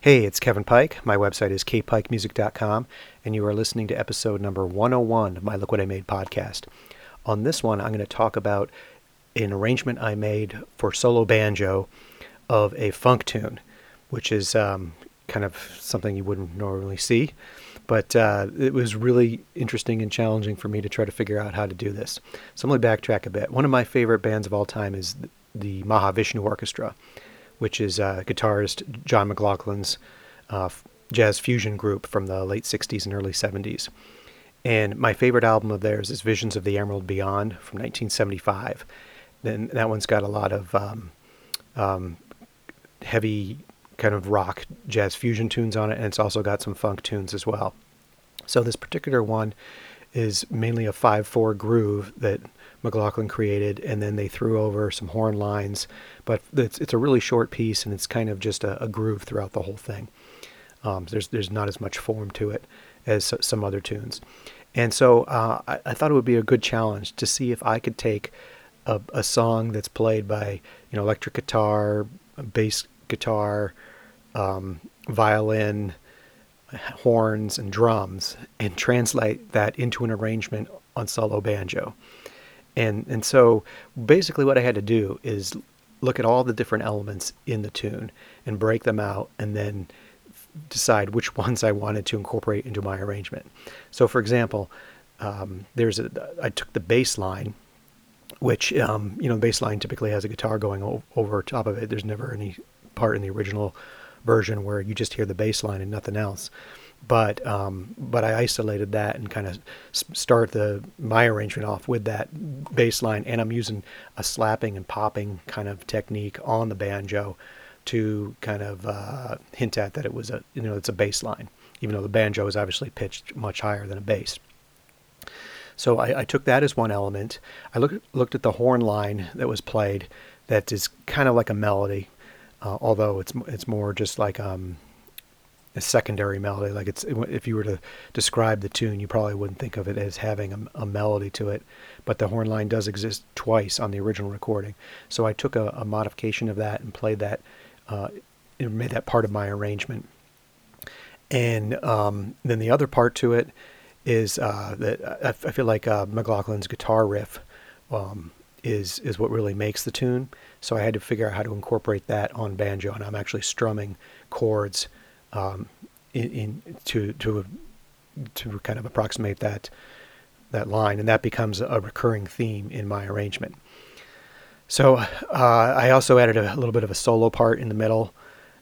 Hey, it's Kevin Pike. My website is kpikemusic.com, and you are listening to episode number 101 of my Look What I Made podcast. On this one, I'm going to talk about an arrangement I made for solo banjo of a funk tune, which is um, kind of something you wouldn't normally see. But uh, it was really interesting and challenging for me to try to figure out how to do this. So going to backtrack a bit. One of my favorite bands of all time is the Mahavishnu Orchestra which is uh, guitarist John McLaughlin's uh, jazz fusion group from the late 60s and early 70s. And my favorite album of theirs is Visions of the Emerald Beyond from 1975. Then that one's got a lot of um, um, heavy kind of rock jazz fusion tunes on it, and it's also got some funk tunes as well. So this particular one is mainly a 5-4 groove that McLaughlin created, and then they threw over some horn lines. But it's, it's a really short piece, and it's kind of just a, a groove throughout the whole thing. Um, there's there's not as much form to it as some other tunes, and so uh, I, I, thought it would be a good challenge to see if I could take a, a song that's played by you know electric guitar, bass guitar, um, violin, horns, and drums, and translate that into an arrangement on solo banjo. And and so basically what I had to do is look at all the different elements in the tune and break them out and then decide which ones I wanted to incorporate into my arrangement. So for example, um, there's a I took the bass line which um, you know the bass line typically has a guitar going over top of it. There's never any part in the original version where you just hear the bass line and nothing else but um, but I isolated that and kind of start the my arrangement off with that bass line, and I'm using a slapping and popping kind of technique on the banjo to kind of uh, hint at that it was a you know it's a bass line, even though the banjo is obviously pitched much higher than a bass. So I, I took that as one element. I looked looked at the horn line that was played, that is kind of like a melody, uh, although it's it's more just like um, a secondary melody. Like it's if you were to describe the tune, you probably wouldn't think of it as having a, a melody to it. But the horn line does exist twice on the original recording. So I took a, a modification of that and played that, uh, and made that part of my arrangement. And um, then the other part to it is uh, that I, I, feel like uh, McLaughlin's guitar riff um, is is what really makes the tune. So I had to figure out how to incorporate that on banjo, and I'm actually strumming chords um, in, in, to to to kind of approximate that that line, and that becomes a recurring theme in my arrangement. So uh, I also added a, little bit of a solo part in the middle,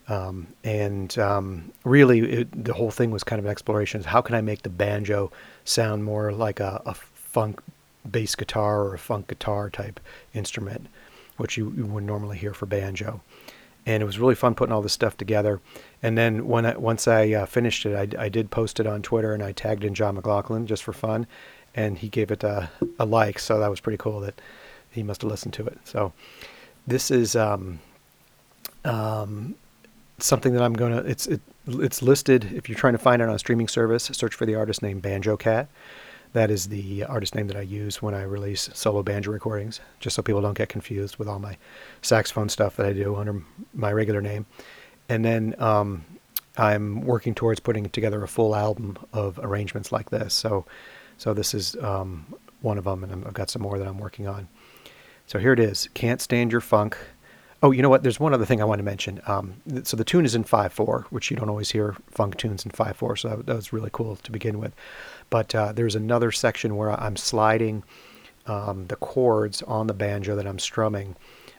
um, and um, really it, the whole thing was kind of an exploration: of how can I make the banjo sound more like a, a funk bass guitar or a funk guitar type instrument, which you, you would normally hear for banjo and it was really fun putting all this stuff together. And then when I, once I uh, finished it, I, I, did post it on Twitter and I tagged in John McLaughlin just for fun, and he gave it a, a like. So that was pretty cool that he must have listened to it. So this is um, um, something that I'm gonna. It's it, it's listed if you're trying to find it on a streaming service. Search for the artist named Banjo Cat. That is the artist name that I use when I release solo banjo recordings, just so people don't get confused with all my saxophone stuff that I do under my regular name. And then um, I'm working towards putting together a full album of arrangements like this. So, so this is um, one of them, and I've got some more that I'm working on. So here it is. Can't stand your funk. Oh, you know what? There's one other thing I want to mention. Um, so the tune is in 5-4, which you don't always hear funk tunes in 5-4, so that, that was really cool to begin with. But uh, there's another section where I'm sliding um, the chords on the banjo that I'm strumming.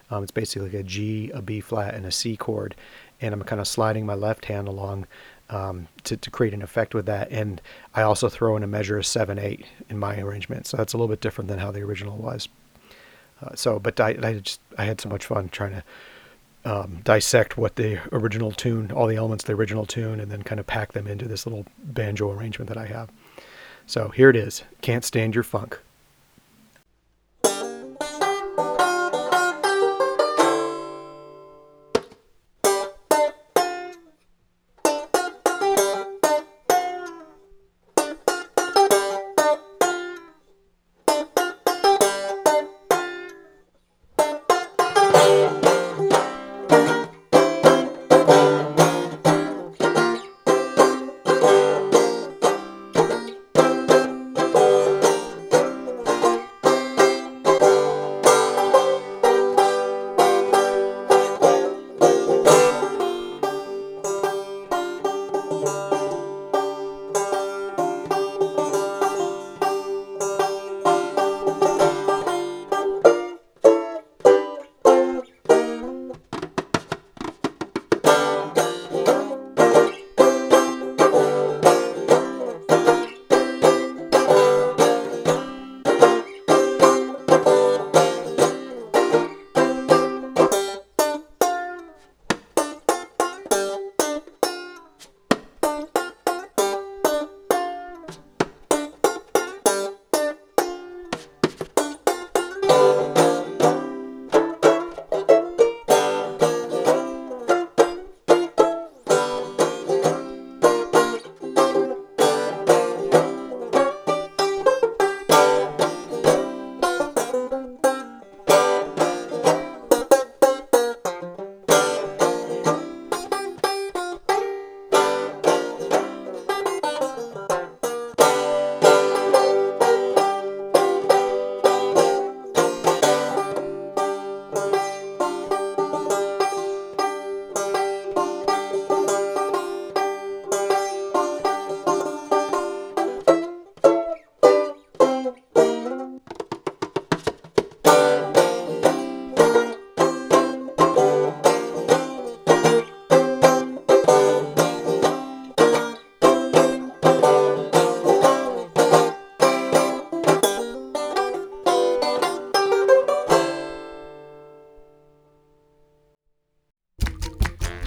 Um, it's basically like a G, a B flat, and a C chord, and I'm kind of sliding my left hand along um, to, to create an effect with that. And I also throw in a measure of seven eight in my arrangement, so that's a little bit different than how the original was. Uh, so, but I, I just I had so much fun trying to um, dissect what the original tune, all the elements of the original tune, and then kind of pack them into this little banjo arrangement that I have. So here it is. Can't stand your funk.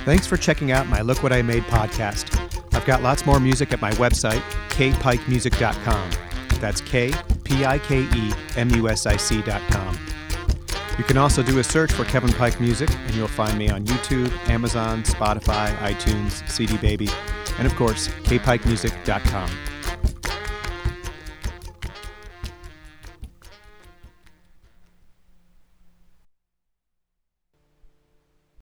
Thanks for checking out my Look What I Made podcast. I've got lots more music at my website, kpikemusic.com. That's K P I K E M U S I C.com. You can also do a search for Kevin Pike Music, and you'll find me on YouTube, Amazon, Spotify, iTunes, CD Baby, and of course, kpikemusic.com.